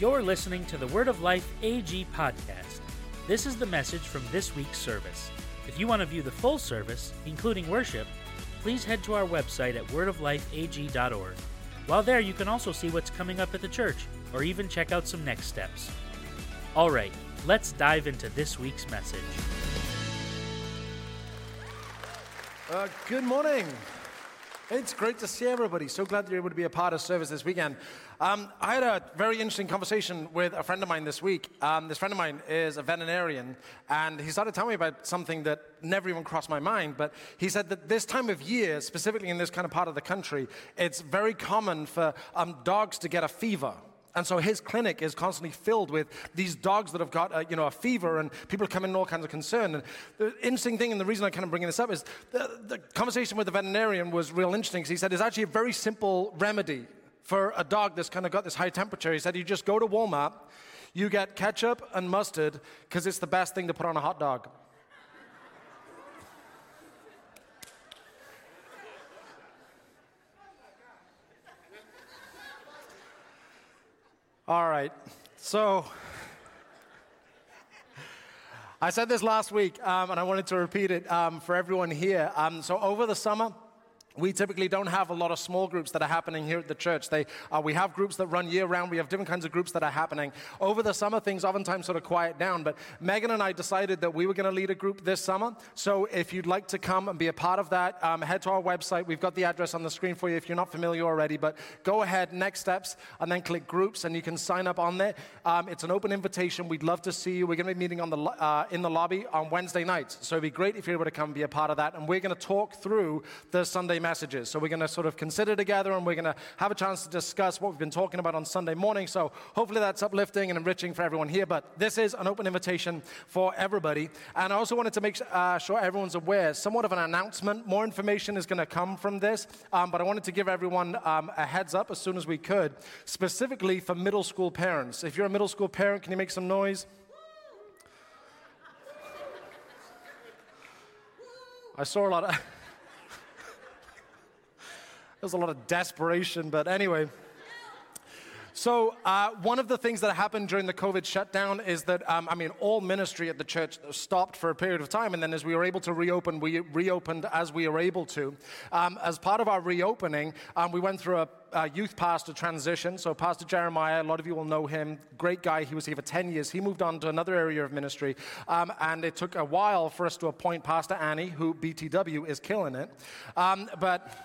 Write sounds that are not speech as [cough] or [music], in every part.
You're listening to the Word of Life AG podcast. This is the message from this week's service. If you want to view the full service, including worship, please head to our website at wordoflifeag.org. While there, you can also see what's coming up at the church, or even check out some next steps. All right, let's dive into this week's message. Uh, good morning. It's great to see everybody. So glad you're able to be a part of service this weekend. Um, I had a very interesting conversation with a friend of mine this week. Um, this friend of mine is a veterinarian, and he started telling me about something that never even crossed my mind. But he said that this time of year, specifically in this kind of part of the country, it's very common for um, dogs to get a fever. And so his clinic is constantly filled with these dogs that have got a, you know, a fever and people come in all kinds of concern. And the interesting thing, and the reason I'm kind of bringing this up is the, the conversation with the veterinarian was real interesting because he said it's actually a very simple remedy for a dog that's kind of got this high temperature. He said you just go to Walmart, you get ketchup and mustard because it's the best thing to put on a hot dog. All right. So, I said this last week, um, and I wanted to repeat it um, for everyone here. Um, so, over the summer, we typically don't have a lot of small groups that are happening here at the church. They, uh, we have groups that run year round. We have different kinds of groups that are happening. Over the summer, things oftentimes sort of quiet down. But Megan and I decided that we were going to lead a group this summer. So if you'd like to come and be a part of that, um, head to our website. We've got the address on the screen for you if you're not familiar already. But go ahead, next steps, and then click groups, and you can sign up on there. Um, it's an open invitation. We'd love to see you. We're going to be meeting on the, uh, in the lobby on Wednesday nights. So it'd be great if you're able to come and be a part of that. And we're going to talk through the Sunday messages. So we're going to sort of consider together and we're going to have a chance to discuss what we've been talking about on Sunday morning. So hopefully that's uplifting and enriching for everyone here. But this is an open invitation for everybody. And I also wanted to make uh, sure everyone's aware, somewhat of an announcement. More information is going to come from this, um, but I wanted to give everyone um, a heads up as soon as we could, specifically for middle school parents. If you're a middle school parent, can you make some noise? I saw a lot of. [laughs] There's a lot of desperation, but anyway. So, uh, one of the things that happened during the COVID shutdown is that, um, I mean, all ministry at the church stopped for a period of time. And then, as we were able to reopen, we reopened as we were able to. Um, as part of our reopening, um, we went through a, a, youth pastor transition. So, Pastor Jeremiah, a lot of you will know him, great guy. He was here for 10 years. He moved on to another area of ministry. Um, and it took a while for us to appoint Pastor Annie, who BTW is killing it. Um, but.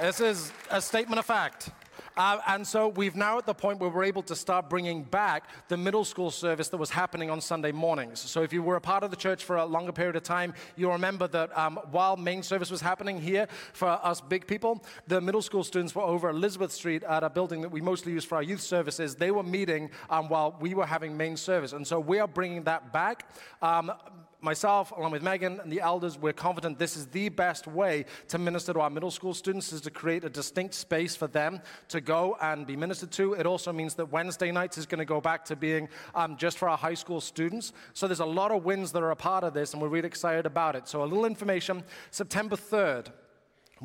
This is a statement of fact. Uh, and so we've now at the point where we're able to start bringing back the middle school service that was happening on Sunday mornings. So if you were a part of the church for a longer period of time, you'll remember that um, while main service was happening here for us big people, the middle school students were over Elizabeth Street at a building that we mostly use for our youth services. They were meeting um, while we were having main service. And so we are bringing that back. Um, myself, along with Megan and the elders, we're confident this is the best way to minister to our middle school students is to create a distinct space for them to go and be ministered to. It also means that Wednesday nights is going to go back to being um, just for our high school students. So there's a lot of wins that are a part of this, and we're really excited about it. So a little information September 3rd.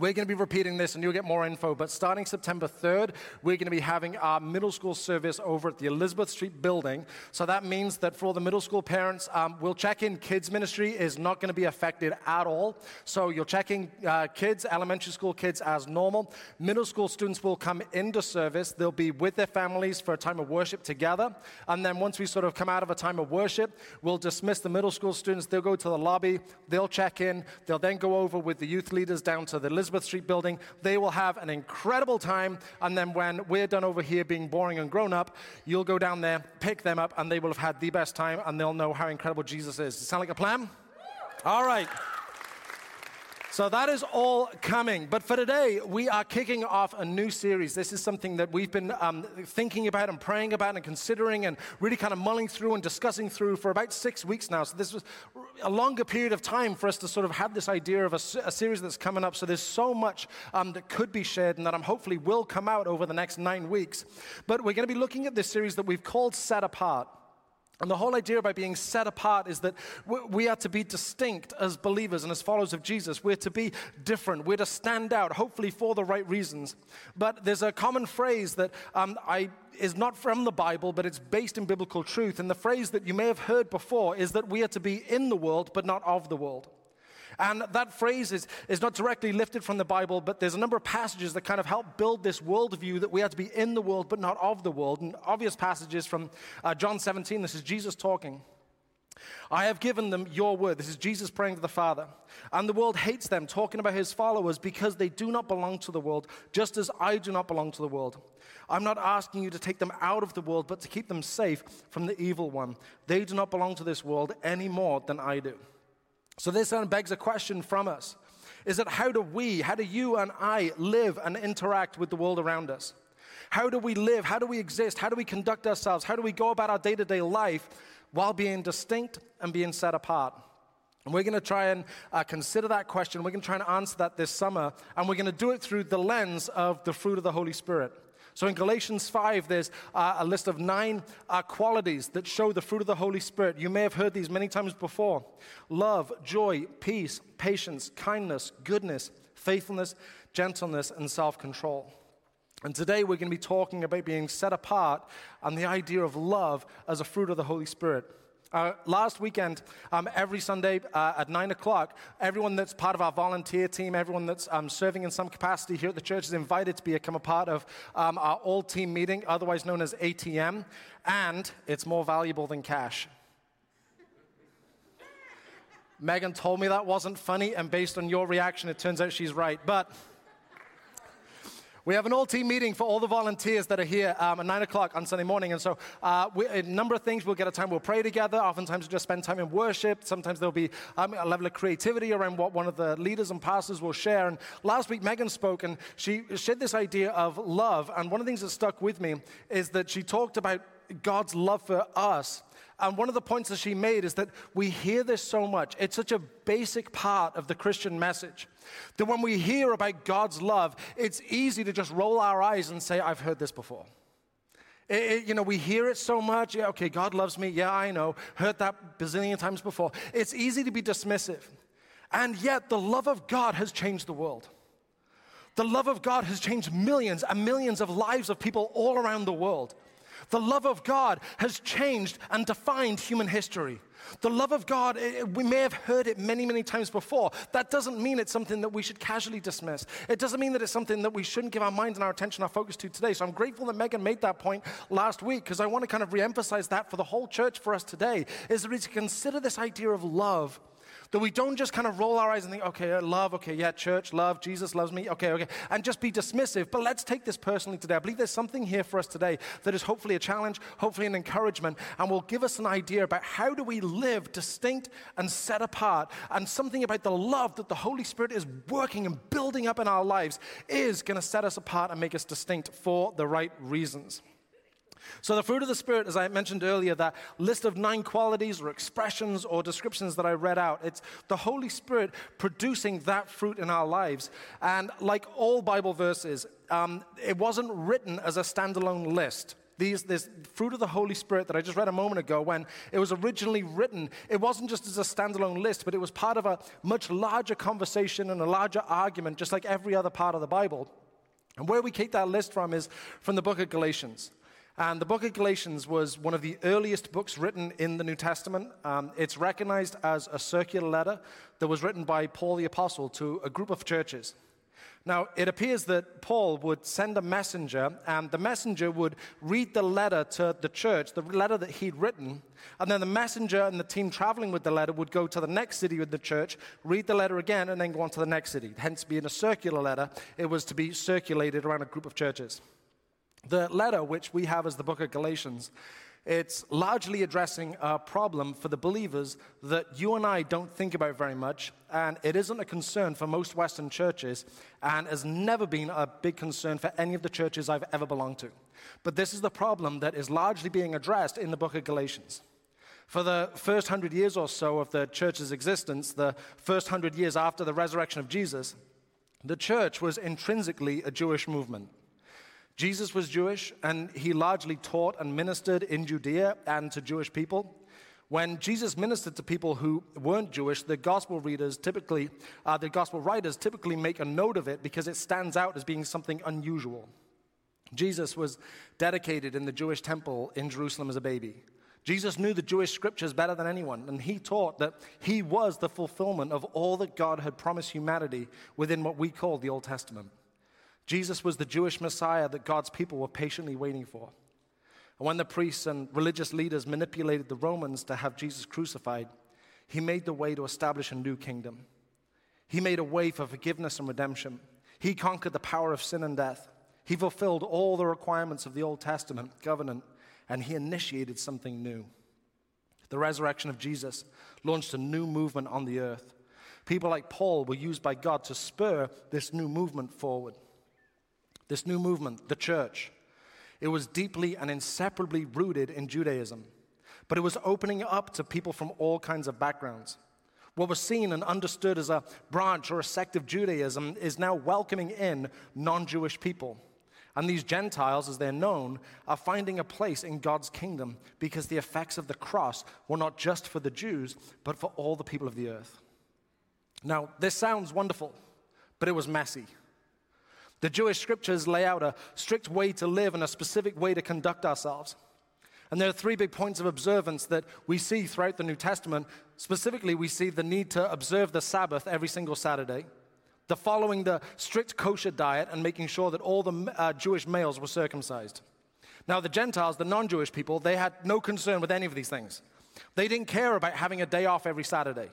We're going to be repeating this and you'll get more info, but starting September 3rd, we're going to be having our middle school service over at the Elizabeth Street building. So that means that for all the middle school parents, um, we'll check in kids ministry is not going to be affected at all. So you're checking uh, kids, elementary school kids as normal. Middle school students will come into service. They'll be with their families for a time of worship together. And then once we sort of come out of a time of worship, we'll dismiss the middle school students. They'll go to the lobby, they'll check in, they'll then go over with the youth leaders down to the Elizabeth Street building. They will have an incredible time. And then when we're done over here being boring and grown up, you'll go down there, pick them up, and they will have had the best time and they'll know how incredible Jesus is. Does it sound like a plan? All right. So that is all coming. But for today, we are kicking off a new series. This is something that we've been um, thinking about and praying about and considering and really kind of mulling through and discussing through for about six weeks now. So this was a longer period of time for us to sort of have this idea of a, a series that's coming up. So there's so much um, that could be shared and that I'm hopefully will come out over the next nine weeks. But we're going to be looking at this series that we've called Set Apart. And the whole idea about being set apart is that we are to be distinct as believers and as followers of Jesus. We're to be different. We're to stand out, hopefully for the right reasons. But there's a common phrase that um, I, is not from the Bible, but it's based in biblical truth. And the phrase that you may have heard before is that we are to be in the world, but not of the world. And that phrase is, is not directly lifted from the Bible, but there's a number of passages that kind of help build this worldview that we are to be in the world, but not of the world. And obvious passages from uh, John 17, this is Jesus talking. I have given them your word. This is Jesus praying to the Father. And the world hates them, talking about his followers, because they do not belong to the world, just as I do not belong to the world. I'm not asking you to take them out of the world, but to keep them safe from the evil one. They do not belong to this world any more than I do. So this then begs a question from us is that how do we, how do you and I live and interact with the world around us? How do we live? How do we exist? How do we conduct ourselves? How do we go about our day to day life while being distinct and being set apart? And we're going to try and uh, consider that question. We're going to try and answer that this summer, and we're going to do it through the lens of the fruit of the Holy Spirit. So in Galatians 5, there's uh, a list of nine uh, qualities that show the fruit of the Holy Spirit. You may have heard these many times before love, joy, peace, patience, kindness, goodness, faithfulness, gentleness, and self control. And today we're going to be talking about being set apart and the idea of love as a fruit of the Holy Spirit. Uh, last weekend, um, every Sunday uh, at 9 o'clock, everyone that's part of our volunteer team, everyone that's um, serving in some capacity here at the church is invited to become a part of um, our all team meeting, otherwise known as ATM, and it's more valuable than cash. Megan told me that wasn't funny, and based on your reaction, it turns out she's right. But we have an all team meeting for all the volunteers that are here um, at 9 o'clock on Sunday morning. And so, uh, we, a number of things we'll get a time, we'll pray together. Oftentimes, we'll just spend time in worship. Sometimes there'll be um, a level of creativity around what one of the leaders and pastors will share. And last week, Megan spoke and she shared this idea of love. And one of the things that stuck with me is that she talked about God's love for us and one of the points that she made is that we hear this so much. It's such a basic part of the Christian message that when we hear about God's love, it's easy to just roll our eyes and say, I've heard this before. It, it, you know, we hear it so much. Yeah, okay, God loves me. Yeah, I know. Heard that bazillion times before. It's easy to be dismissive. And yet, the love of God has changed the world. The love of God has changed millions and millions of lives of people all around the world. The love of God has changed and defined human history. The love of God, we may have heard it many, many times before. That doesn't mean it's something that we should casually dismiss. It doesn't mean that it's something that we shouldn't give our minds and our attention, our focus to today. So I'm grateful that Megan made that point last week because I want to kind of reemphasize that for the whole church for us today is that we to consider this idea of love that we don't just kind of roll our eyes and think, okay, uh, love, okay, yeah, church, love, Jesus loves me, okay, okay, and just be dismissive. But let's take this personally today. I believe there's something here for us today that is hopefully a challenge, hopefully an encouragement, and will give us an idea about how do we live distinct and set apart, and something about the love that the Holy Spirit is working and building up in our lives is going to set us apart and make us distinct for the right reasons. So, the fruit of the Spirit, as I mentioned earlier, that list of nine qualities or expressions or descriptions that I read out, it's the Holy Spirit producing that fruit in our lives. And like all Bible verses, um, it wasn't written as a standalone list. These, this fruit of the Holy Spirit that I just read a moment ago, when it was originally written, it wasn't just as a standalone list, but it was part of a much larger conversation and a larger argument, just like every other part of the Bible. And where we take that list from is from the book of Galatians. And the book of Galatians was one of the earliest books written in the New Testament. Um, it's recognized as a circular letter that was written by Paul the Apostle to a group of churches. Now, it appears that Paul would send a messenger, and the messenger would read the letter to the church, the letter that he'd written, and then the messenger and the team traveling with the letter would go to the next city with the church, read the letter again, and then go on to the next city. Hence, being a circular letter, it was to be circulated around a group of churches. The letter, which we have as the book of Galatians, it's largely addressing a problem for the believers that you and I don't think about very much, and it isn't a concern for most Western churches, and has never been a big concern for any of the churches I've ever belonged to. But this is the problem that is largely being addressed in the book of Galatians. For the first hundred years or so of the church's existence, the first hundred years after the resurrection of Jesus, the church was intrinsically a Jewish movement. Jesus was Jewish, and he largely taught and ministered in Judea and to Jewish people. When Jesus ministered to people who weren't Jewish, the gospel readers typically, uh, the gospel writers typically make a note of it because it stands out as being something unusual. Jesus was dedicated in the Jewish temple in Jerusalem as a baby. Jesus knew the Jewish scriptures better than anyone, and he taught that he was the fulfillment of all that God had promised humanity within what we call the Old Testament. Jesus was the Jewish Messiah that God's people were patiently waiting for. And when the priests and religious leaders manipulated the Romans to have Jesus crucified, he made the way to establish a new kingdom. He made a way for forgiveness and redemption. He conquered the power of sin and death. He fulfilled all the requirements of the Old Testament covenant, and he initiated something new. The resurrection of Jesus launched a new movement on the earth. People like Paul were used by God to spur this new movement forward. This new movement, the church, it was deeply and inseparably rooted in Judaism, but it was opening up to people from all kinds of backgrounds. What was seen and understood as a branch or a sect of Judaism is now welcoming in non Jewish people. And these Gentiles, as they're known, are finding a place in God's kingdom because the effects of the cross were not just for the Jews, but for all the people of the earth. Now, this sounds wonderful, but it was messy. The Jewish scriptures lay out a strict way to live and a specific way to conduct ourselves. And there are three big points of observance that we see throughout the New Testament. Specifically, we see the need to observe the Sabbath every single Saturday, the following the strict kosher diet, and making sure that all the uh, Jewish males were circumcised. Now, the Gentiles, the non Jewish people, they had no concern with any of these things. They didn't care about having a day off every Saturday.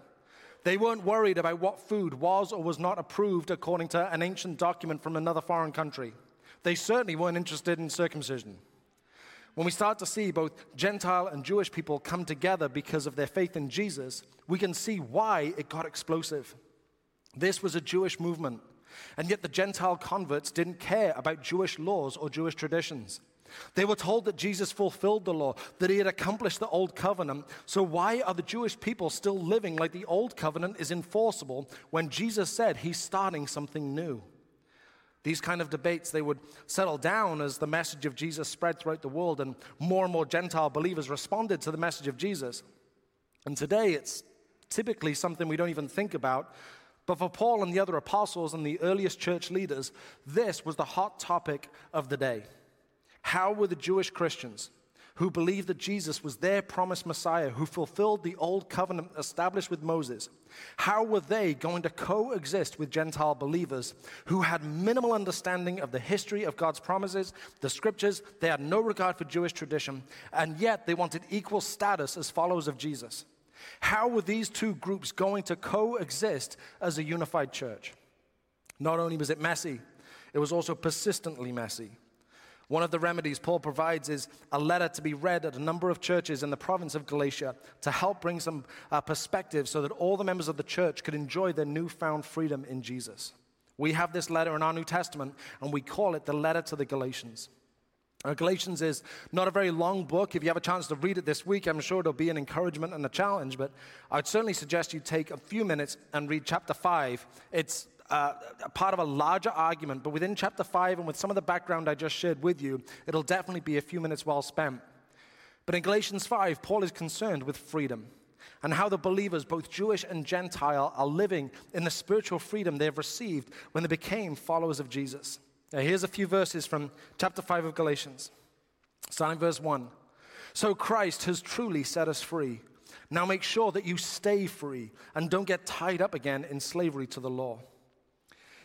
They weren't worried about what food was or was not approved according to an ancient document from another foreign country. They certainly weren't interested in circumcision. When we start to see both Gentile and Jewish people come together because of their faith in Jesus, we can see why it got explosive. This was a Jewish movement, and yet the Gentile converts didn't care about Jewish laws or Jewish traditions. They were told that Jesus fulfilled the law, that he had accomplished the old covenant. So, why are the Jewish people still living like the old covenant is enforceable when Jesus said he's starting something new? These kind of debates, they would settle down as the message of Jesus spread throughout the world and more and more Gentile believers responded to the message of Jesus. And today it's typically something we don't even think about. But for Paul and the other apostles and the earliest church leaders, this was the hot topic of the day. How were the Jewish Christians who believed that Jesus was their promised Messiah, who fulfilled the old covenant established with Moses, how were they going to coexist with Gentile believers who had minimal understanding of the history of God's promises, the scriptures, they had no regard for Jewish tradition, and yet they wanted equal status as followers of Jesus? How were these two groups going to coexist as a unified church? Not only was it messy, it was also persistently messy. One of the remedies Paul provides is a letter to be read at a number of churches in the province of Galatia to help bring some uh, perspective so that all the members of the church could enjoy their newfound freedom in Jesus. We have this letter in our New Testament, and we call it the letter to the Galatians. Uh, Galatians is not a very long book. If you have a chance to read it this week, I'm sure it'll be an encouragement and a challenge, but I'd certainly suggest you take a few minutes and read chapter 5. It's uh, part of a larger argument, but within chapter 5 and with some of the background I just shared with you, it'll definitely be a few minutes well spent. But in Galatians 5, Paul is concerned with freedom and how the believers, both Jewish and Gentile, are living in the spiritual freedom they've received when they became followers of Jesus. Now, here's a few verses from chapter 5 of Galatians, starting verse 1. So Christ has truly set us free. Now make sure that you stay free and don't get tied up again in slavery to the law.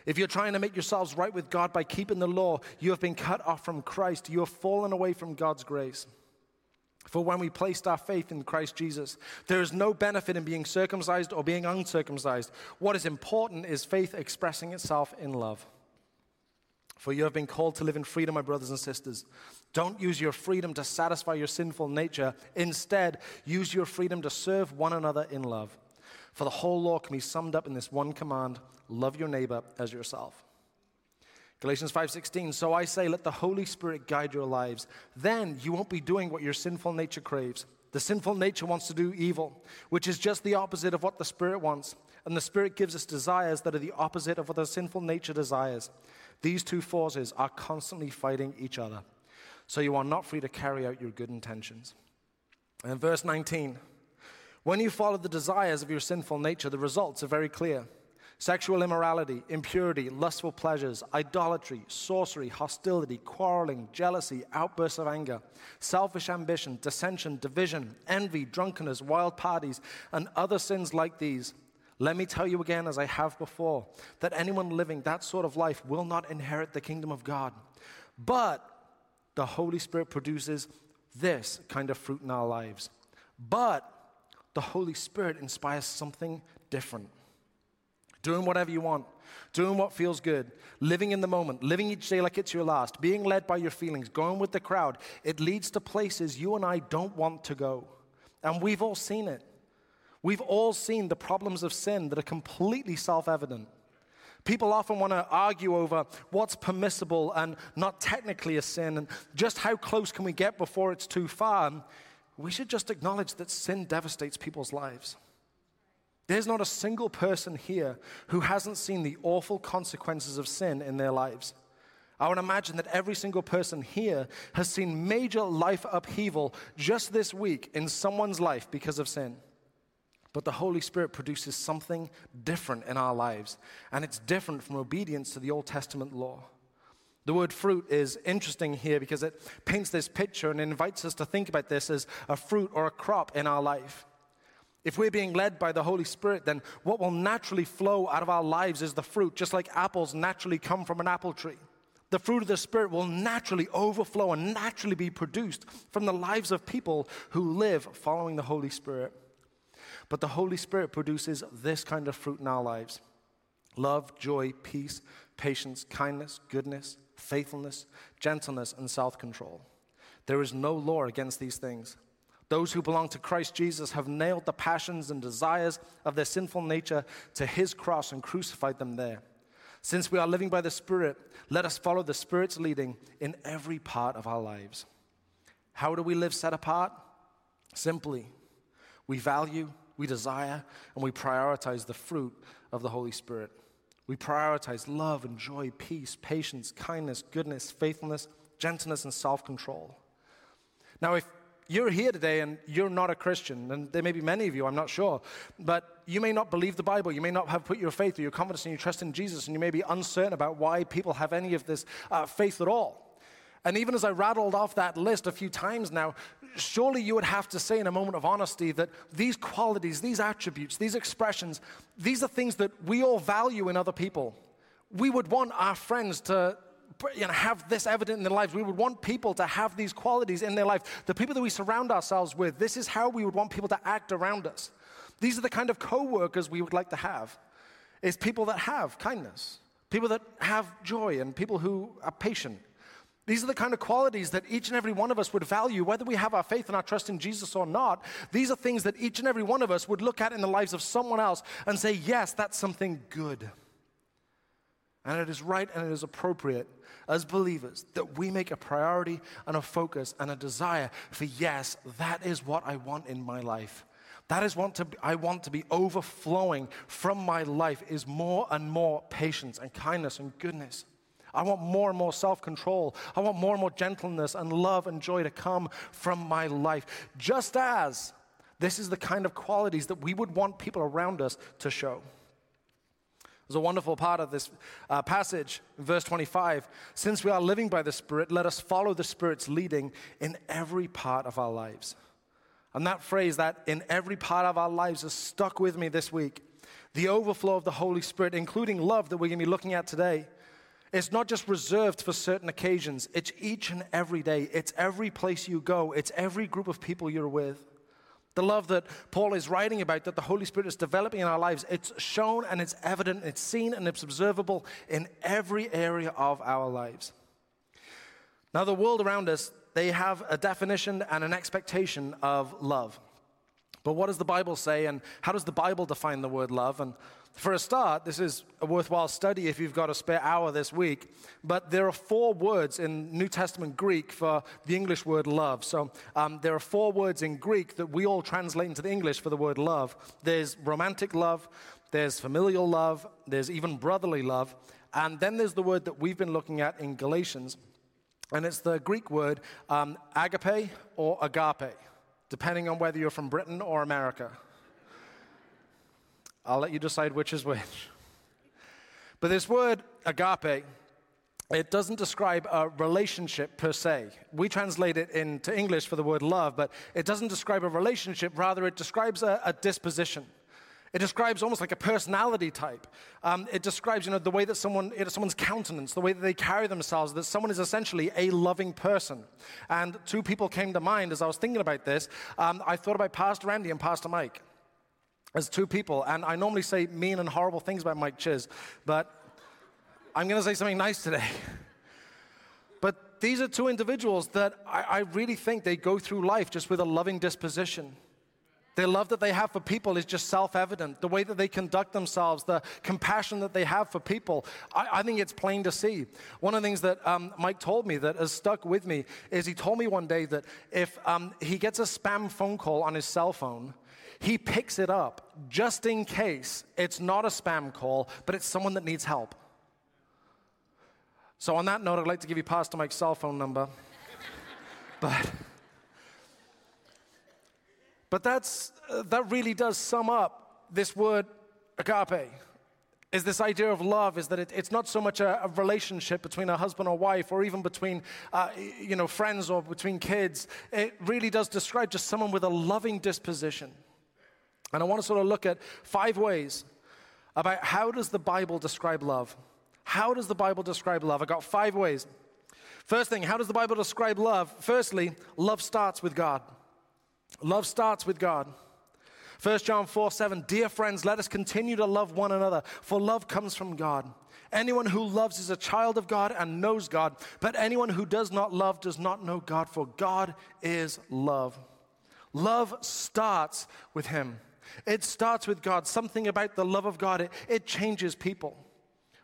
If you're trying to make yourselves right with God by keeping the law, you have been cut off from Christ. You have fallen away from God's grace. For when we placed our faith in Christ Jesus, there is no benefit in being circumcised or being uncircumcised. What is important is faith expressing itself in love. For you have been called to live in freedom, my brothers and sisters. Don't use your freedom to satisfy your sinful nature. Instead, use your freedom to serve one another in love. For the whole law can be summed up in this one command love your neighbor as yourself. Galatians 5:16 So I say let the Holy Spirit guide your lives. Then you won't be doing what your sinful nature craves. The sinful nature wants to do evil which is just the opposite of what the spirit wants. And the spirit gives us desires that are the opposite of what the sinful nature desires. These two forces are constantly fighting each other. So you are not free to carry out your good intentions. And verse 19 When you follow the desires of your sinful nature, the results are very clear sexual immorality, impurity, lustful pleasures, idolatry, sorcery, hostility, quarreling, jealousy, outbursts of anger, selfish ambition, dissension, division, envy, drunkenness, wild parties, and other sins like these. Let me tell you again, as I have before, that anyone living that sort of life will not inherit the kingdom of God. But the Holy Spirit produces this kind of fruit in our lives. But the Holy Spirit inspires something different doing whatever you want, doing what feels good, living in the moment, living each day like it's your last, being led by your feelings, going with the crowd, it leads to places you and I don't want to go. And we've all seen it. We've all seen the problems of sin that are completely self evident. People often want to argue over what's permissible and not technically a sin and just how close can we get before it's too far. We should just acknowledge that sin devastates people's lives. There's not a single person here who hasn't seen the awful consequences of sin in their lives. I would imagine that every single person here has seen major life upheaval just this week in someone's life because of sin. But the Holy Spirit produces something different in our lives, and it's different from obedience to the Old Testament law. The word fruit is interesting here because it paints this picture and invites us to think about this as a fruit or a crop in our life. If we're being led by the Holy Spirit, then what will naturally flow out of our lives is the fruit, just like apples naturally come from an apple tree. The fruit of the Spirit will naturally overflow and naturally be produced from the lives of people who live following the Holy Spirit. But the Holy Spirit produces this kind of fruit in our lives love, joy, peace, patience, kindness, goodness, faithfulness, gentleness, and self control. There is no law against these things. Those who belong to Christ Jesus have nailed the passions and desires of their sinful nature to his cross and crucified them there. Since we are living by the Spirit, let us follow the Spirit's leading in every part of our lives. How do we live set apart? Simply, we value, we desire, and we prioritize the fruit of the Holy Spirit. We prioritize love and joy, peace, patience, kindness, goodness, faithfulness, gentleness, and self control. Now, if you're here today and you're not a Christian, and there may be many of you, I'm not sure, but you may not believe the Bible. You may not have put your faith or your confidence and your trust in Jesus, and you may be uncertain about why people have any of this uh, faith at all. And even as I rattled off that list a few times now, surely you would have to say in a moment of honesty that these qualities, these attributes, these expressions, these are things that we all value in other people. We would want our friends to you know, have this evident in their lives. We would want people to have these qualities in their life. The people that we surround ourselves with, this is how we would want people to act around us. These are the kind of co-workers we would like to have. Is people that have kindness, people that have joy, and people who are patient. These are the kind of qualities that each and every one of us would value, whether we have our faith and our trust in Jesus or not. These are things that each and every one of us would look at in the lives of someone else and say, yes, that's something good. And it is right and it is appropriate as believers that we make a priority and a focus and a desire for, yes, that is what I want in my life. That is what I want to be overflowing from my life is more and more patience and kindness and goodness. I want more and more self control. I want more and more gentleness and love and joy to come from my life. Just as this is the kind of qualities that we would want people around us to show. There's a wonderful part of this uh, passage, verse 25. Since we are living by the Spirit, let us follow the Spirit's leading in every part of our lives. And that phrase, that in every part of our lives, has stuck with me this week. The overflow of the Holy Spirit, including love that we're going to be looking at today, it's not just reserved for certain occasions, it's each and every day. It's every place you go, it's every group of people you're with. The love that Paul is writing about, that the Holy Spirit is developing in our lives, it's shown and it's evident, it's seen and it's observable in every area of our lives. Now, the world around us, they have a definition and an expectation of love. But what does the Bible say, and how does the Bible define the word love? And for a start, this is a worthwhile study if you've got a spare hour this week. But there are four words in New Testament Greek for the English word love. So um, there are four words in Greek that we all translate into the English for the word love. There's romantic love, there's familial love, there's even brotherly love, and then there's the word that we've been looking at in Galatians, and it's the Greek word um, agape or agape, depending on whether you're from Britain or America. I'll let you decide which is which. But this word agape, it doesn't describe a relationship per se. We translate it into English for the word love, but it doesn't describe a relationship, rather, it describes a, a disposition. It describes almost like a personality type. Um, it describes, you know, the way that someone, you know, someone's countenance, the way that they carry themselves, that someone is essentially a loving person. And two people came to mind as I was thinking about this. Um, I thought about Pastor Randy and Pastor Mike as two people. And I normally say mean and horrible things about Mike Chiz, but I'm going to say something nice today. [laughs] but these are two individuals that I, I really think they go through life just with a loving disposition. The love that they have for people is just self evident. The way that they conduct themselves, the compassion that they have for people, I, I think it's plain to see. One of the things that um, Mike told me that has stuck with me is he told me one day that if um, he gets a spam phone call on his cell phone, he picks it up just in case it's not a spam call, but it's someone that needs help. So, on that note, I'd like to give you Pastor Mike's cell phone number. [laughs] but. But that's, uh, that really does sum up this word agape. Is this idea of love is that it, it's not so much a, a, relationship between a husband or wife or even between uh, you know, friends or between kids. It really does describe just someone with a loving disposition. And I want to sort of look at five ways about how does the Bible describe love? How does the Bible describe love? I got five ways. First thing, how does the Bible describe love? Firstly, love starts with God. Love starts with God. 1 John 4 7, dear friends, let us continue to love one another, for love comes from God. Anyone who loves is a child of God and knows God, but anyone who does not love does not know God, for God is love. Love starts with Him. It starts with God. Something about the love of God, it, it changes people.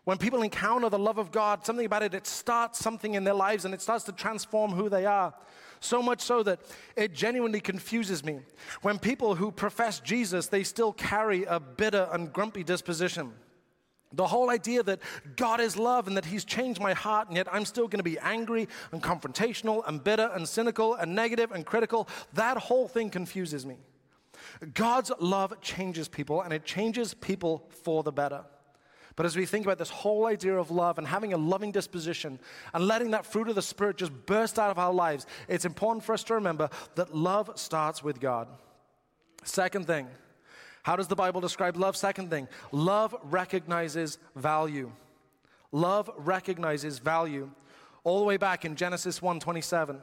When people encounter the love of God, something about it, it starts something in their lives and it starts to transform who they are. So much so that it genuinely confuses me. When people who profess Jesus, they still carry a bitter and grumpy disposition. The whole idea that God is love and that He's changed my heart, and yet I'm still going to be angry and confrontational and bitter and cynical and negative and critical, that whole thing confuses me. God's love changes people, and it changes people for the better. But as we think about this whole idea of love and having a loving disposition and letting that fruit of the Spirit just burst out of our lives, it's important for us to remember that love starts with God. Second thing, how does the Bible describe love? Second thing, love recognizes value. Love recognizes value. All the way back in Genesis 1:27.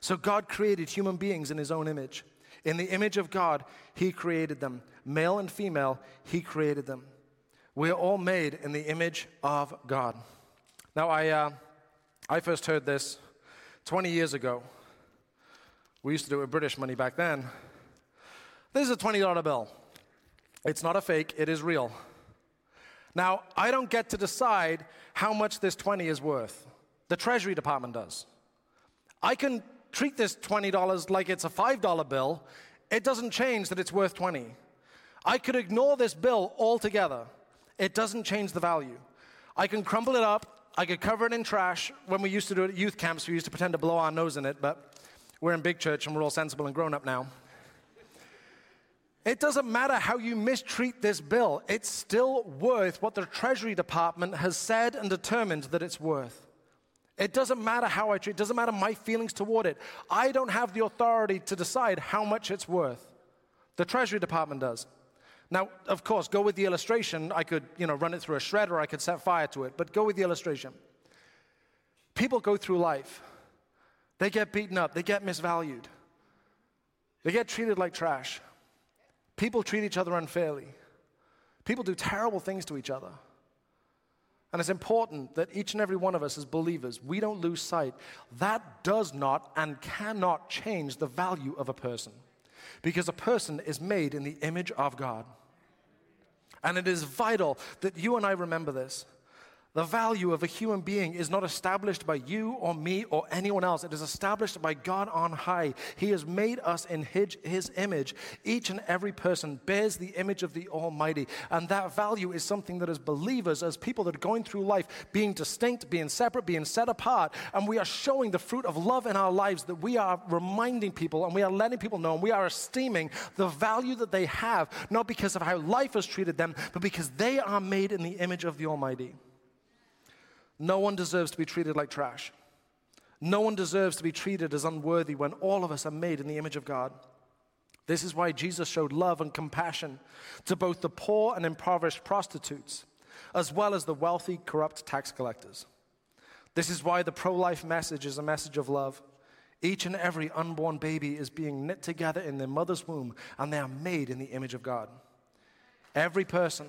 So God created human beings in his own image. In the image of God, he created them. Male and female, he created them. We are all made in the image of God. Now, I, uh, I first heard this 20 years ago. We used to do it with British money back then. This is a $20 bill. It's not a fake, it is real. Now, I don't get to decide how much this 20 is worth. The Treasury Department does. I can treat this $20 like it's a $5 bill. It doesn't change that it's worth 20. I could ignore this bill altogether it doesn't change the value. I can crumble it up, I could cover it in trash. When we used to do it at youth camps, we used to pretend to blow our nose in it, but we're in big church and we're all sensible and grown up now. It doesn't matter how you mistreat this bill, it's still worth what the Treasury Department has said and determined that it's worth. It doesn't matter how I treat it, doesn't matter my feelings toward it. I don't have the authority to decide how much it's worth. The Treasury Department does. Now, of course, go with the illustration. I could, you know, run it through a shredder, or I could set fire to it, but go with the illustration. People go through life. They get beaten up, they get misvalued. They get treated like trash. People treat each other unfairly. People do terrible things to each other. And it's important that each and every one of us as believers, we don't lose sight. That does not and cannot change the value of a person. Because a person is made in the image of God. And it is vital that you and I remember this The value of a human being is not established by you or me or anyone else. It is established by God on high. He has made us in his, image. Each and every person bears the image of the Almighty. And that value is something that, as believers, as people that are going through life, being distinct, being separate, being set apart, and we are showing the fruit of love in our lives, that we are reminding people and we are letting people know and we are esteeming the value that they have, not because of how life has treated them, but because they are made in the image of the Almighty. No one deserves to be treated like trash. No one deserves to be treated as unworthy when all of us are made in the image of God. This is why Jesus showed love and compassion to both the poor and impoverished prostitutes, as well as the wealthy, corrupt tax collectors. This is why the pro life message is a message of love. Each and every unborn baby is being knit together in their mother's womb, and they are made in the image of God. Every person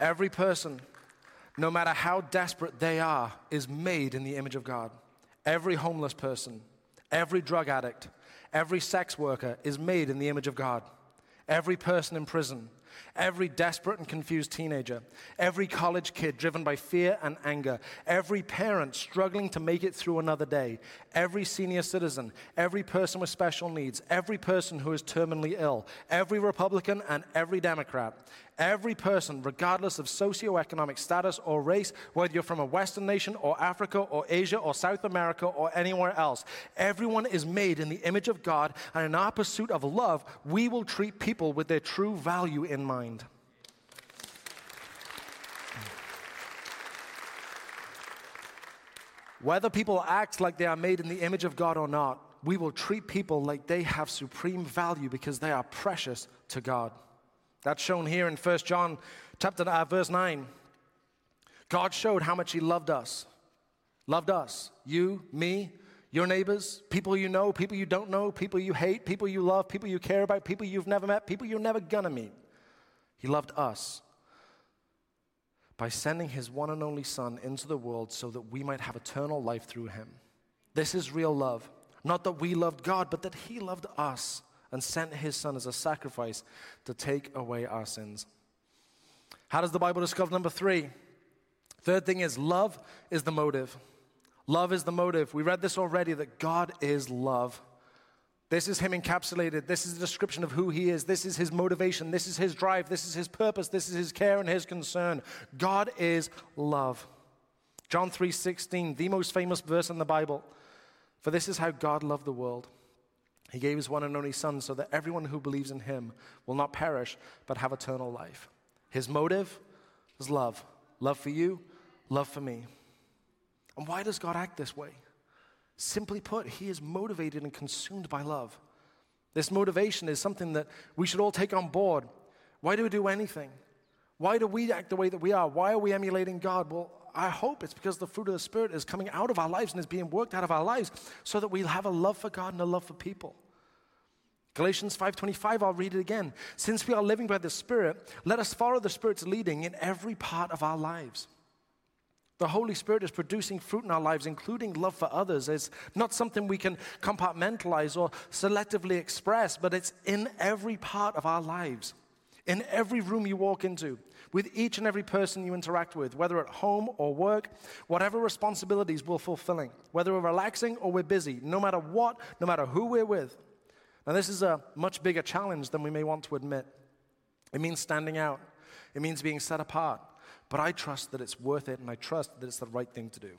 Every person, no matter how desperate they are, is made in the image of God. Every homeless person, every drug addict, every sex worker is made in the image of God. Every person in prison, every desperate and confused teenager, every college kid driven by fear and anger, every parent struggling to make it through another day, every senior citizen, every person with special needs, every person who is terminally ill, every Republican and every Democrat, Every person, regardless of socioeconomic status or race, whether you're from a Western nation or Africa or Asia or South America or anywhere else, everyone is made in the image of God, and in our pursuit of love, we will treat people with their true value in mind. Whether people act like they are made in the image of God or not, we will treat people like they have supreme value because they are precious to God. That's shown here in 1 John chapter uh, verse 9. God showed how much he loved us. Loved us. You, me, your neighbors, people you know, people you don't know, people you hate, people you love, people you care about, people you've never met, people you're never gonna meet. He loved us by sending his one and only Son into the world so that we might have eternal life through him. This is real love. Not that we loved God, but that he loved us and sent his son as a sacrifice to take away our sins. How does the Bible discover number three? Third thing is love is the motive. Love is the motive. We read this already that God is love. This is Him encapsulated. This is the description of who He is. This is His motivation. This is His drive. This is His purpose. This is His care and His concern. God is love. John 3:16, the most famous verse in the Bible. For this is how God loved the world he gave his one and only Son so that everyone who believes in him will not perish but have eternal life. His motive is love love for you, love for me. And why does God act this way? Simply put, he is motivated and consumed by love. This motivation is something that we should all take on board. Why do we do anything? Why do we act the way that we are? Why are we emulating God? Well, I hope it's because the fruit of the Spirit is coming out of our lives and is being worked out of our lives so that we have a love for God and a love for people. Galatians 5:25 I'll read it again. Since we are living by the Spirit, let us follow the Spirit's leading in every part of our lives. The Holy Spirit is producing fruit in our lives, including love for others. It's not something we can compartmentalize or selectively express, but it's in every part of our lives, in every room you walk into, with each and every person you interact with, whether at home or work, whatever responsibilities we're fulfilling, whether we're relaxing or we're busy, no matter what, no matter who we're with. Now, this is a much bigger challenge than we may want to admit. It means standing out, it means being set apart. But I trust that it's worth it, and I trust that it's the right thing to do.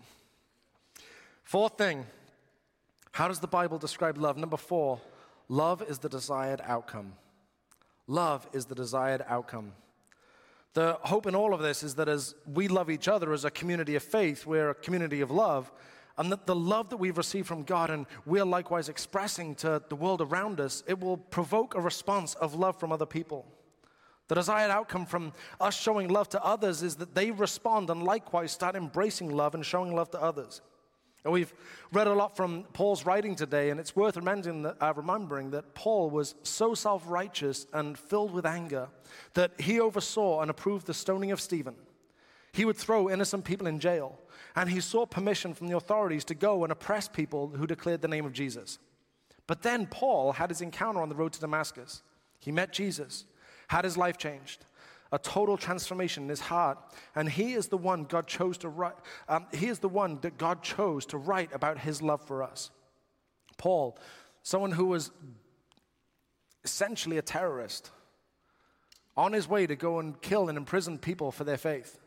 Fourth thing how does the Bible describe love? Number four, love is the desired outcome. Love is the desired outcome. The hope in all of this is that as we love each other as a community of faith, we're a community of love, and that the love that we've received from God and we're likewise expressing to the world around us, it will provoke a response of love from other people. The desired outcome from us showing love to others is that they respond and likewise start embracing love and showing love to others. And we've read a lot from Paul's writing today, and it's worth remembering that, uh, remembering that Paul was so self righteous and filled with anger that he oversaw and approved the stoning of Stephen. He would throw innocent people in jail, and he sought permission from the authorities to go and oppress people who declared the name of Jesus. But then Paul had his encounter on the road to Damascus. He met Jesus, had his life changed. A total transformation in his heart. And he is the one God chose to write, um, he is the one that God chose to write about his love for us. Paul, someone who was essentially a terrorist, on his way to go and kill and imprison people for their faith.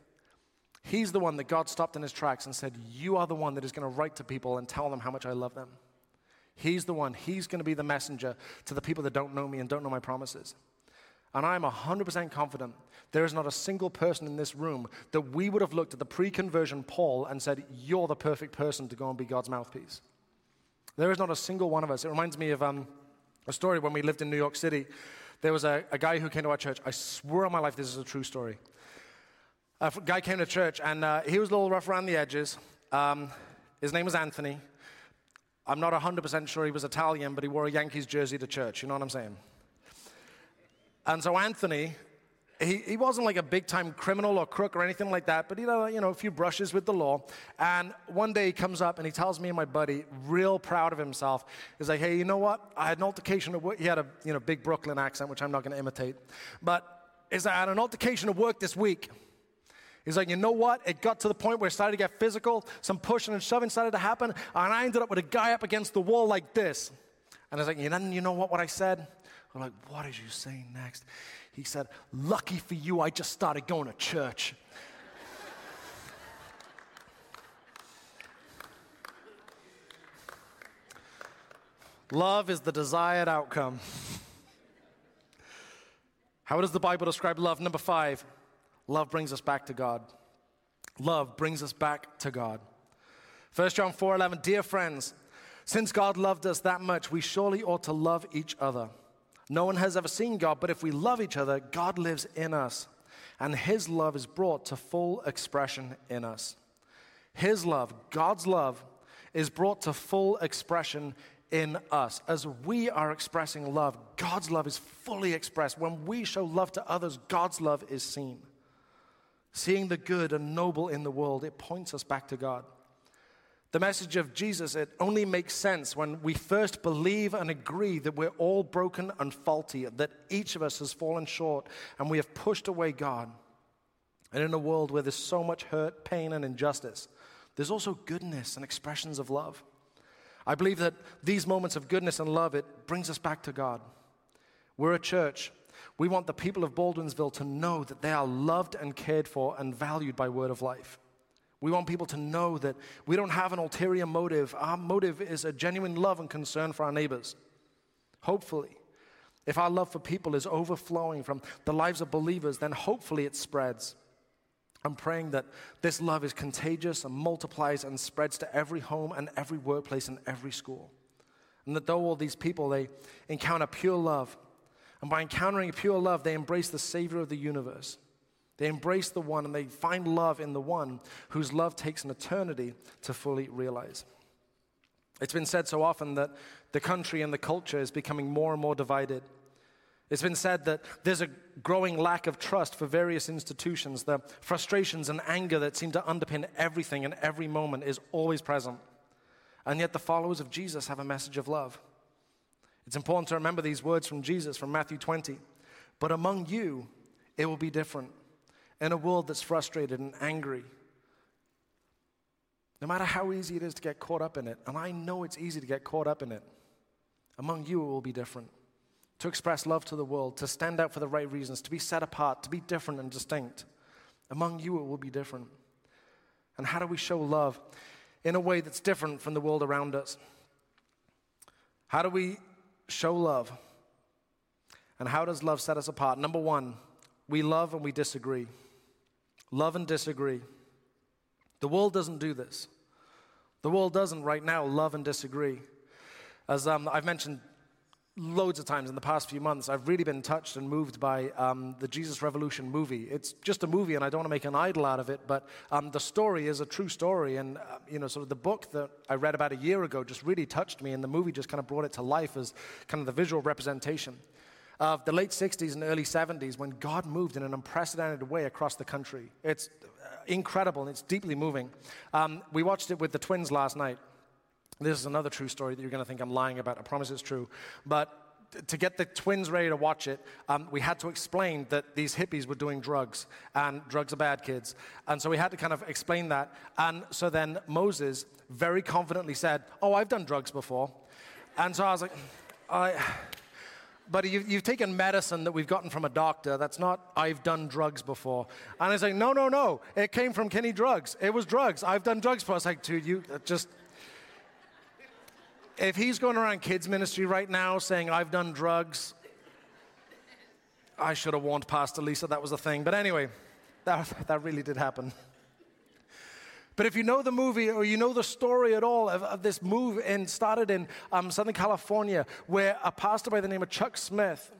He's the one that God stopped in his tracks and said, You are the one that is going to write to people and tell them how much I love them. He's the one. He's going to be the messenger to the people that don't know me and don't know my promises. And I'm 100% confident there is not a single person in this room that we would have looked at the pre conversion Paul and said, You're the perfect person to go and be God's mouthpiece. There is not a single one of us. It reminds me of um, a story when we lived in New York City. There was a, a guy who came to our church. I swear on my life this is a true story. A guy came to church and uh, he was a little rough around the edges. Um, his name was Anthony. I'm not 100% sure he was Italian, but he wore a Yankees jersey to church. You know what I'm saying? And so Anthony, he, he wasn't like a big time criminal or crook or anything like that, but he had you know, a few brushes with the law. And one day he comes up and he tells me and my buddy, real proud of himself, he's like, hey, you know what? I had an altercation at work. He had a you know, big Brooklyn accent, which I'm not going to imitate. But is like I had an altercation at work this week. He's like, you know what? It got to the point where it started to get physical. Some pushing and shoving started to happen. And I ended up with a guy up against the wall like this. And I was like, you know, you know what, what I said? I'm like, what did you say next? He said, lucky for you, I just started going to church. Love is the desired outcome. How does the Bible describe love? Number five, Love brings us back to God. Love brings us back to God. 1 John 4:11 Dear friends, since God loved us that much, we surely ought to love each other. No one has ever seen God, but if we love each other, God lives in us, and his love is brought to full expression in us. His love, God's love, is brought to full expression in us. As we are expressing love, God's love is fully expressed. When we show love to others, God's love is seen. Seeing the good and noble in the world, it points us back to God. The message of Jesus, it only makes sense when we first believe and agree that we're all broken and faulty, that each of us has fallen short and we have pushed away God. And in a world where there's so much hurt, pain, and injustice, there's also goodness and expressions of love. I believe that these moments of goodness and love, it brings us back to God. We're a church we want the people of Baldwinsville to know that they are loved and cared for and valued by Word of Life. We want people to know that we don't have an ulterior motive. Our motive is a genuine love and concern for our neighbors. Hopefully, if our love for people is overflowing from the lives of believers, then hopefully it spreads. I'm praying that this love is contagious and multiplies and spreads to every home and every workplace and every school. And that though all these people they encounter pure love, and by encountering pure love, they embrace the Savior of the universe. They embrace the one and they find love in the one whose love takes an eternity to fully realize. It's been said so often that the country and the culture is becoming more and more divided. It's been said that there's a growing lack of trust for various institutions. The frustrations and anger that seem to underpin everything and every moment is always present. And yet, the followers of Jesus have a message of love. It's important to remember these words from Jesus from Matthew 20. But among you, it will be different. In a world that's frustrated and angry, no matter how easy it is to get caught up in it, and I know it's easy to get caught up in it, among you it will be different. To express love to the world, to stand out for the right reasons, to be set apart, to be different and distinct. Among you it will be different. And how do we show love in a way that's different from the world around us? How do we show love. And how does love set us apart? Number one, we love and we disagree. Love and disagree. The world doesn't do this. The world doesn't right now love and disagree. As um, I've mentioned loads of times in the past few months, I've really been touched and moved by um, the Jesus Revolution movie. It's just a movie, and I don't want to make an idol out of it, but um, the story is a true story. And, uh, you know, sort of the book that I read about a year ago just really touched me, and the movie just kind of brought it to life as kind of the visual representation of the late 60s and early 70s when God moved in an unprecedented way across the country. It's uh, incredible and it's deeply moving. Um, we watched it with the twins last night. This is another true story that you're going to think I'm lying about. I promise it's true. But to get the twins ready to watch it, um, we had to explain that these hippies were doing drugs, and drugs are bad, kids. And so we had to kind of explain that. And so then Moses very confidently said, Oh, I've done drugs before. And so I was like, I. But you've, you've taken medicine that we've gotten from a doctor. That's not, I've done drugs before. And I was like, no, no, no. It came from Kinney Drugs. It was drugs. I've done drugs before. I was like, dude, you just, if he's going around kids' ministry right now saying, I've done drugs, I should have warned Pastor Lisa that was a thing. But anyway, that, that really did happen. But if you know the movie or you know the story at all of, of this move and started in um, Southern California, where a pastor by the name of Chuck Smith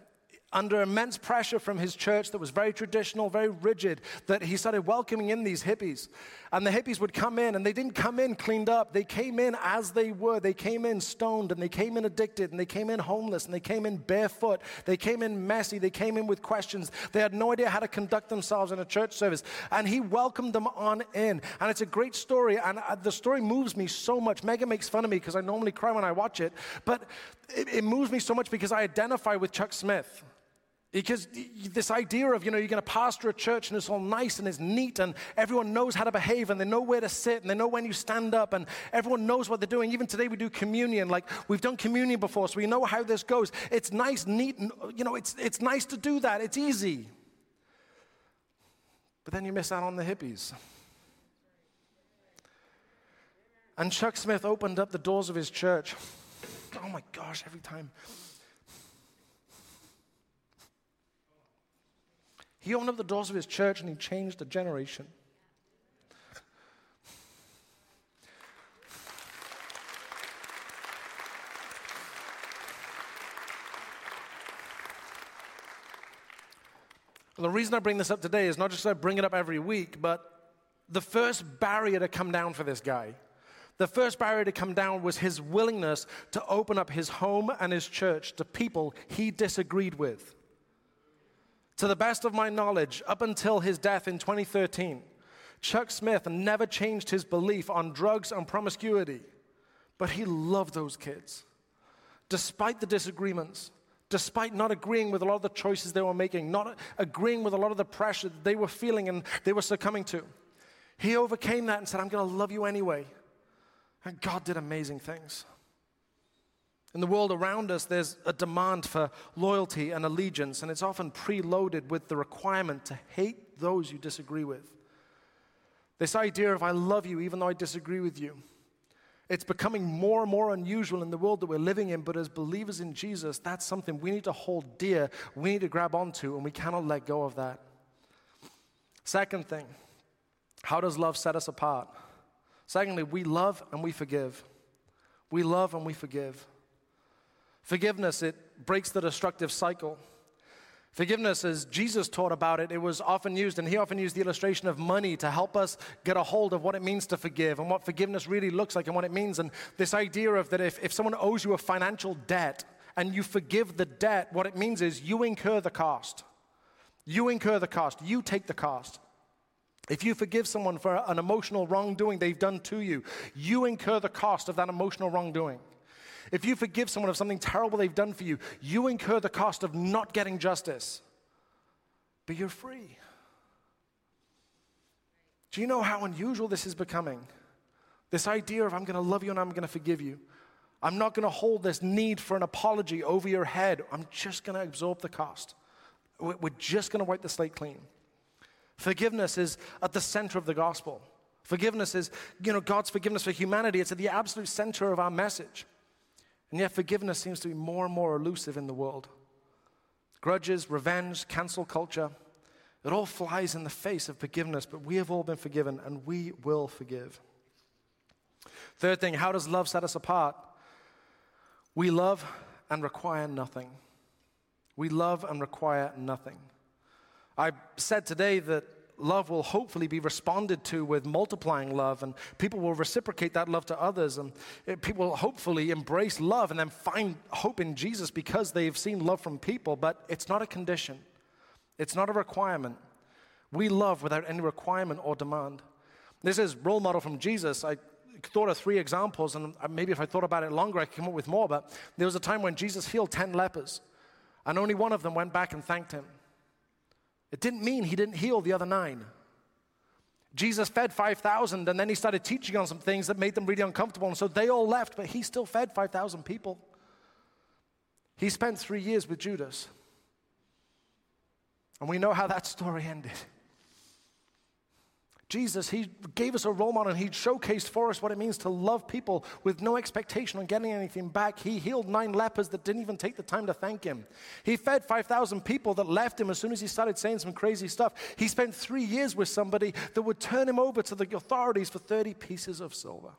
under immense pressure from his church that was very traditional, very rigid, that he started welcoming in these hippies. And the hippies would come in, and they didn't come in cleaned up. They came in as they were. They came in stoned, and they came in addicted, and they came in homeless, and they came in barefoot. They came in messy. They came in with questions. They had no idea how to conduct themselves in a church service. And he welcomed them on in. And it's a great story, and uh, the story moves me so much. Megan makes fun of me because I normally cry when I watch it, but it, it moves me so much because I identify with Chuck Smith. Because this idea of, you know, you're going to pastor a church and it's all nice and it's neat and everyone knows how to behave and they know where to sit and they know when you stand up and everyone knows what they're doing. Even today we do communion. Like we've done communion before, so we know how this goes. It's nice, neat, and, you know, it's, it's nice to do that. It's easy. But then you miss out on the hippies. And Chuck Smith opened up the doors of his church. Oh my gosh, every time. He opened up the doors of his church and he changed a generation. the reason I bring this up today is not just I bring it up every week, but the first barrier to come down for this guy, the first barrier to come down was his willingness to open up his home and his church to people he disagreed with. To the best of my knowledge, up until his death in 2013, Chuck Smith never changed his belief on drugs and promiscuity, but he loved those kids. Despite the disagreements, despite not agreeing with a lot of the choices they were making, not agreeing with a lot of the pressure that they were feeling and they were succumbing to, he overcame that and said, I'm going to love you anyway. And God did amazing things. In the world around us, there's a demand for loyalty and allegiance, and it's often preloaded with the requirement to hate those you disagree with. This idea of I love you even though I disagree with you. It's becoming more and more unusual in the world that we're living in, but as believers in Jesus, that's something we need to hold dear, we need to grab onto, and we cannot let go of that. Second thing, how does love set us apart? Secondly, we love and we forgive. We love and we forgive. Forgiveness, it breaks the destructive cycle. Forgiveness, as Jesus taught about it, it was often used, and he often used the illustration of money to help us get a hold of what it means to forgive and what forgiveness really looks like and what it means. And this idea of that if, if someone owes you a financial debt and you forgive the debt, what it means is you incur the cost. You incur the cost. You take the cost. If you forgive someone for an emotional wrongdoing they've done to you, you incur the cost of that emotional wrongdoing. If you forgive someone of something terrible they've done for you, you incur the cost of not getting justice, but you're free. Do you know how unusual this is becoming? This idea of I'm going to love you and I'm going to forgive you. I'm not going to hold this need for an apology over your head. I'm just going to absorb the cost. We're just going to wipe the slate clean. Forgiveness is at the center of the gospel. Forgiveness is, you know, God's forgiveness for humanity. It's at the absolute center of our message. And yet, forgiveness seems to be more and more elusive in the world. Grudges, revenge, cancel culture, it all flies in the face of forgiveness, but we have all been forgiven and we will forgive. Third thing, how does love set us apart? We love and require nothing. We love and require nothing. I said today that love will hopefully be responded to with multiplying love, and people will reciprocate that love to others, and people will hopefully embrace love and then find hope in Jesus because they've seen love from people. But it's not a condition, it's not a requirement. We love without any requirement or demand. This is role model from Jesus. I thought of three examples, and maybe if I thought about it longer, I could come up with more. But there was a time when Jesus healed 10 lepers, and only one of them went back and thanked him. It didn't mean he didn't heal the other nine. Jesus fed 5,000, and then he started teaching on some things that made them really uncomfortable, and so they all left, but he still fed 5,000 people. He spent three years with Judas. And we know how that story ended. Jesus, he gave us a role model and he showcased for us what it means to love people with no expectation on getting anything back. He healed nine lepers that didn't even take the time to thank him. He fed 5,000 people that left him as soon as he started saying some crazy stuff. He spent three years with somebody that would turn him over to the authorities for 30 pieces of silver.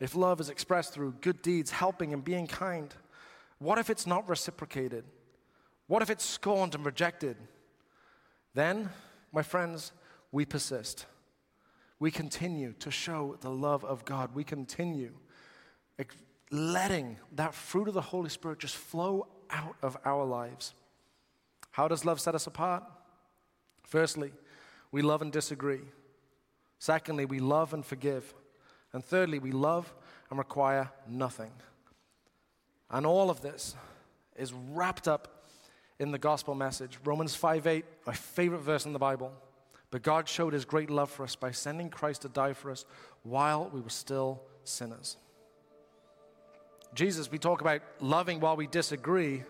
If love is expressed through good deeds, helping and being kind, what if it's not reciprocated? What if it's scorned and rejected? Then, my friends, we persist. We continue to show the love of God. We continue letting that fruit of the Holy Spirit just flow out of our lives. How does love set us apart? Firstly, we love and disagree. Secondly, we love and forgive. And thirdly, we love and require nothing. And all of this is wrapped up in the gospel message. Romans 5 8, my favorite verse in the Bible. But God showed his great love for us by sending Christ to die for us while we were still sinners. Jesus, we talk about loving while we disagree.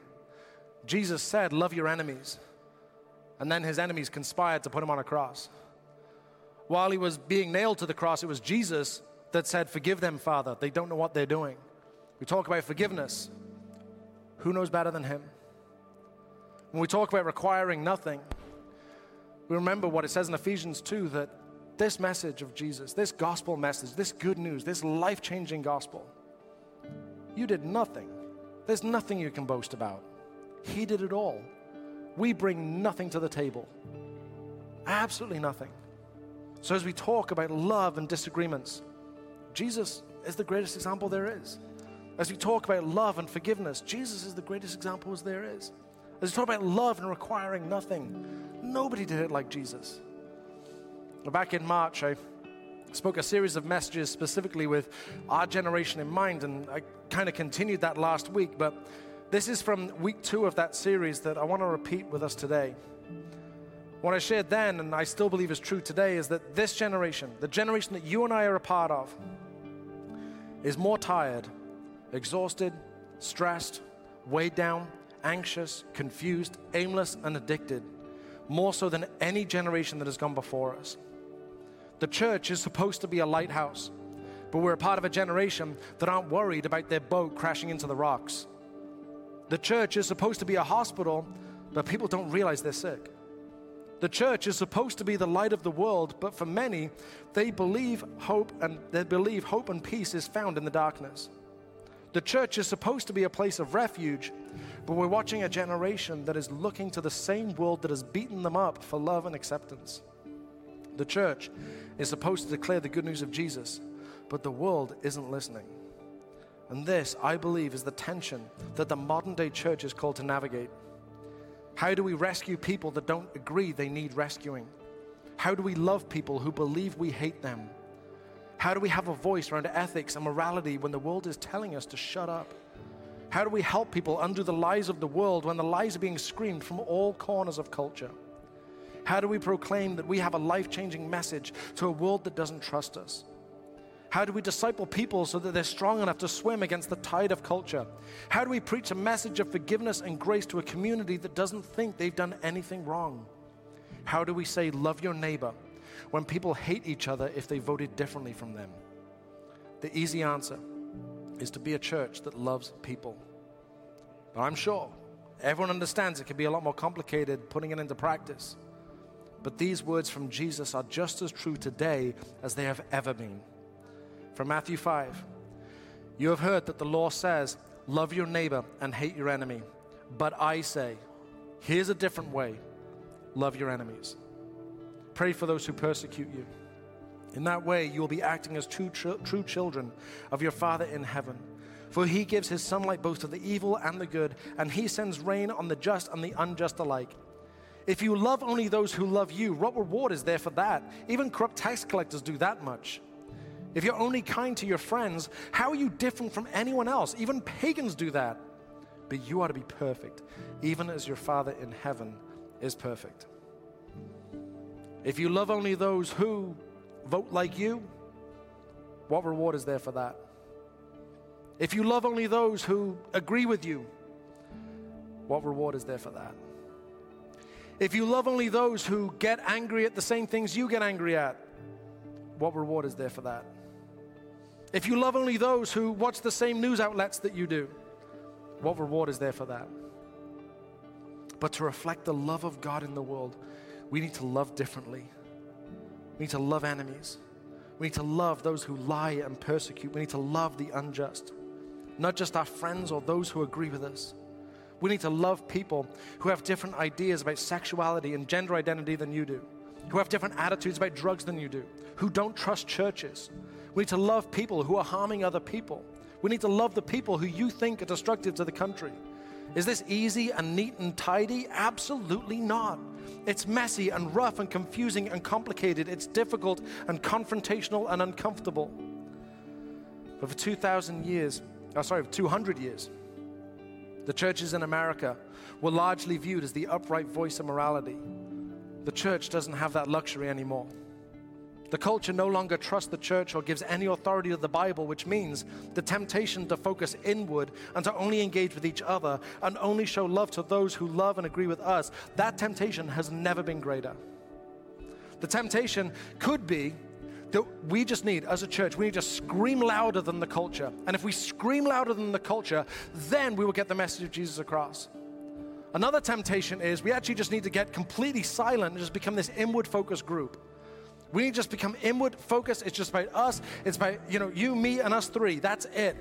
Jesus said, Love your enemies. And then his enemies conspired to put him on a cross. While he was being nailed to the cross, it was Jesus that said, Forgive them, Father. They don't know what they're doing. We talk about forgiveness. Who knows better than him? When we talk about requiring nothing, we remember what it says in Ephesians 2 that this message of Jesus, this gospel message, this good news, this life changing gospel, you did nothing. There's nothing you can boast about. He did it all. We bring nothing to the table. Absolutely nothing. So, as we talk about love and disagreements, Jesus is the greatest example there is. As we talk about love and forgiveness, Jesus is the greatest example as there is. We talk about love and requiring nothing, nobody did it like Jesus. Back in March, I spoke a series of messages specifically with our generation in mind, and I kind of continued that last week. But this is from week two of that series that I want to repeat with us today. What I shared then, and I still believe is true today, is that this generation, the generation that you and I are a part of, is more tired, exhausted, stressed, weighed down, anxious, confused, aimless, and addicted, more so than any generation that has gone before us. The church is supposed to be a lighthouse, but we're a part of a generation that aren't worried about their boat crashing into the rocks. The church is supposed to be a hospital, but people don't realize they're sick. The church is supposed to be the light of the world, but for many, they believe hope and they believe hope and peace is found in the darkness. The church is supposed to be a place of refuge, but we're watching a generation that is looking to the same world that has beaten them up for love and acceptance. The church is supposed to declare the good news of Jesus, but the world isn't listening. And this, I believe, is the tension that the modern day church is called to navigate. How do we rescue people that don't agree they need rescuing? How do we love people who believe we hate them? How do we have a voice around ethics and morality when the world is telling us to shut up? How do we help people undo the lies of the world when the lies are being screamed from all corners of culture? How do we proclaim that we have a life changing message to a world that doesn't trust us? How do we disciple people so that they're strong enough to swim against the tide of culture? How do we preach a message of forgiveness and grace to a community that doesn't think they've done anything wrong? How do we say, love your neighbor, when people hate each other if they voted differently from them? The easy answer is to be a church that loves people. But I'm sure everyone understands it can be a lot more complicated putting it into practice. But these words from Jesus are just as true today as they have ever been. From Matthew 5 You have heard that the law says, Love your neighbor and hate your enemy. But I say, Here's a different way love your enemies. Pray for those who persecute you. In that way, you will be acting as true, true, children of your Father in heaven. For he gives his sunlight both to the evil and the good, and he sends rain on the just and the unjust alike. If you love only those who love you, what reward is there for that? Even corrupt tax collectors do that much. If you're only kind to your friends, how are you different from anyone else? Even pagans do that. But you are to be perfect, even as your Father in heaven is perfect. If you love only those who vote like you, what reward is there for that? If you love only those who agree with you, what reward is there for that? If you love only those who get angry at the same things you get angry at, what reward is there for that? If you love only those who watch the same news outlets that you do, what reward is there for that? But to reflect the love of God in the world, we need to love differently. We need to love enemies. We need to love those who lie and persecute. We need to love the unjust, not just our friends or those who agree with us. We need to love people who have different ideas about sexuality and gender identity than you do, who have different attitudes about drugs than you do, who don't trust churches. We need to love people who are harming other people. We need to love the people who you think are destructive to the country. Is this easy and neat and tidy? Absolutely not. It's messy and rough and confusing and complicated. It's difficult and confrontational and uncomfortable. But for 2,000 years, oh, sorry, 200 years, the churches in America were largely viewed as the upright voice of morality. The church doesn't have that luxury anymore. The culture no longer trusts the church or gives any authority to the Bible, which means the temptation to focus inward and to only engage with each other and only show love to those who love and agree with us, that temptation has never been greater. The temptation could be that we just need, as a church, we need to scream louder than the culture. And if we scream louder than the culture, then we will get the message of Jesus across. Another temptation is we actually just need to get completely silent and just become this inward focused group. We need to just become inward focused. It's just about us. It's about, you know, you, me, and us three. That's it.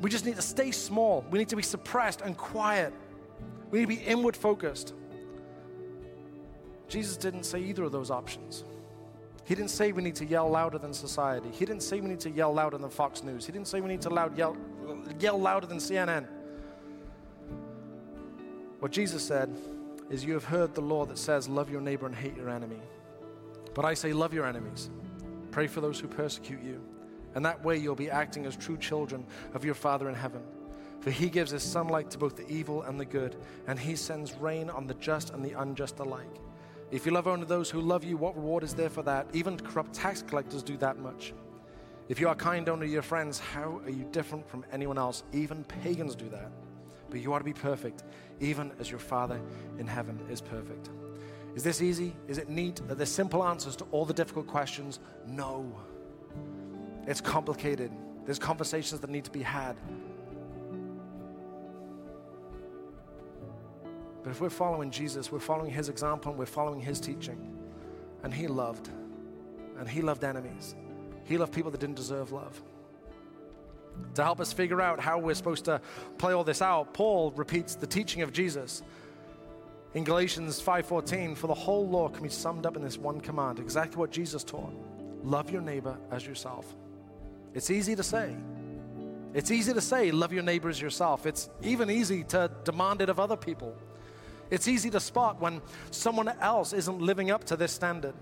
We just need to stay small. We need to be suppressed and quiet. We need to be inward focused. Jesus didn't say either of those options. He didn't say we need to yell louder than society. He didn't say we need to yell louder than Fox News. He didn't say we need to loud yell, yell louder than CNN. What Jesus said is, You have heard the law that says, Love your neighbor and hate your enemy. But I say, love your enemies, pray for those who persecute you. And that way you'll be acting as true children of your Father in heaven. For he gives his sunlight to both the evil and the good, and he sends rain on the just and the unjust alike. If you love only those who love you, what reward is there for that? Even corrupt tax collectors do that much. If you are kind only to your friends, how are you different from anyone else? Even pagans do that. But you are to be perfect, even as your Father in heaven is perfect. Is this easy? Is it neat? Are there simple answers to all the difficult questions? No. It's complicated. There's conversations that need to be had. But if we're following Jesus, we're following his example and we're following his teaching. And he loved. And he loved enemies. He loved people that didn't deserve love. To help us figure out how we're supposed to play all this out, Paul repeats the teaching of Jesus in Galatians 5:14, for the whole law can be summed up in this one command, exactly what Jesus taught. Love your neighbor as yourself. It's easy to say. It's easy to say, love your neighbor as yourself. It's even easy to demand it of other people. It's easy to spot when someone else isn't living up to this standard.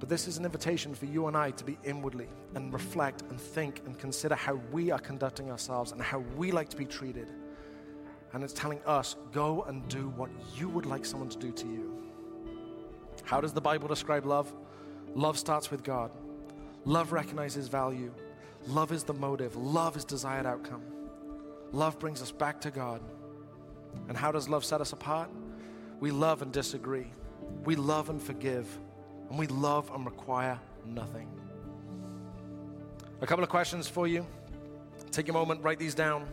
But this is an invitation for you and I to be inwardly and reflect and think and consider how we are conducting ourselves and how we like to be treated and it's telling us, go and do what you would like someone to do to you. How does the Bible describe love? Love starts with God. Love recognizes value. Love is the motive. Love is desired outcome. Love brings us back to God. And how does love set us apart? We love and disagree. We love and forgive. And we love and require nothing. A couple of questions for you. Take a moment, write these down.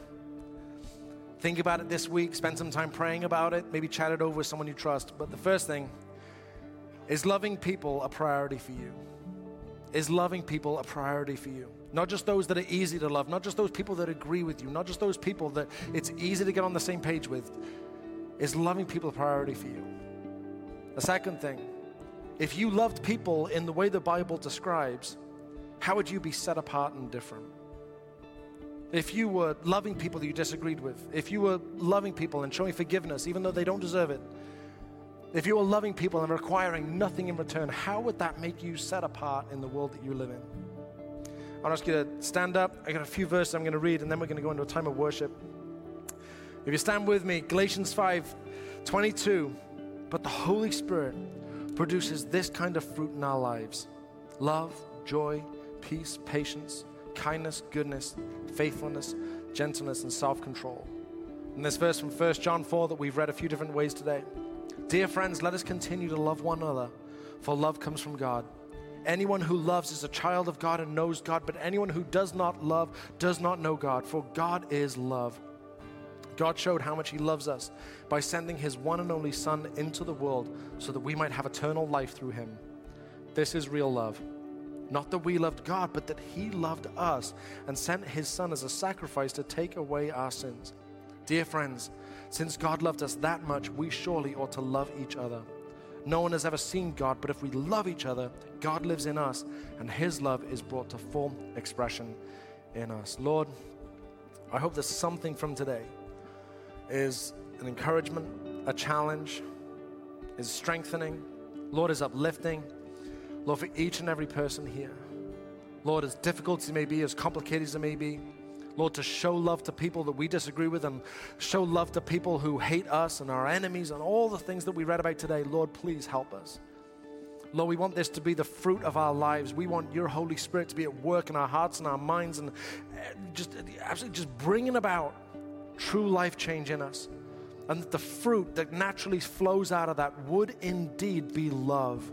Think about it this week, spend some time praying about it, maybe chat it over with someone you trust. But the first thing is loving people a priority for you? Is loving people a priority for you? Not just those that are easy to love, not just those people that agree with you, not just those people that it's easy to get on the same page with. Is loving people a priority for you? The second thing, if you loved people in the way the Bible describes, how would you be set apart and different? If you were loving people that you disagreed with, if you were loving people and showing forgiveness even though they don't deserve it, if you were loving people and requiring nothing in return, how would that make you set apart in the world that you live in? I'll ask you to stand up. I got a few verses I'm going to read, and then we're going to go into a time of worship. If you stand with me, Galatians 5 22. But the Holy Spirit produces this kind of fruit in our lives love, joy, peace, patience, kindness, goodness, faithfulness, gentleness, and self control. In this verse from 1 John 4 that we've read a few different ways today. Dear friends, let us continue to love one another, for love comes from God. Anyone who loves is a child of God and knows God, but anyone who does not love does not know God, for God is love. God showed how much He loves us by sending His one and only Son into the world so that we might have eternal life through Him. This is real love. Not that we loved God, but that He loved us and sent His Son as a sacrifice to take away our sins. Dear friends, since God loved us that much, we surely ought to love each other. No one has ever seen God, but if we love each other, God lives in us, and His love is brought to full expression in us. Lord, I hope that something from today is an encouragement, a challenge, is strengthening, Lord, is uplifting. Lord, for each and every person here. Lord, as difficult as it may be, as complicated as it may be, Lord, to show love to people that we disagree with and show love to people who hate us and our enemies and all the things that we read about today. Lord, please help us. Lord, we want this to be the fruit of our lives. We want your Holy Spirit to be at work in our hearts and our minds and eh, just absolutely just bringing about true life change in us. And that the fruit that naturally flows out of that would indeed be love.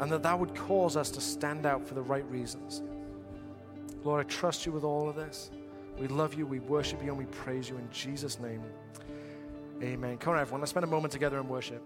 And that that would cause us to stand out for the right reasons. Lord, I trust you with all of this. We love you, we worship you, and we praise you in Jesus' name. Amen. Come on, everyone. Let's spend a moment together in worship.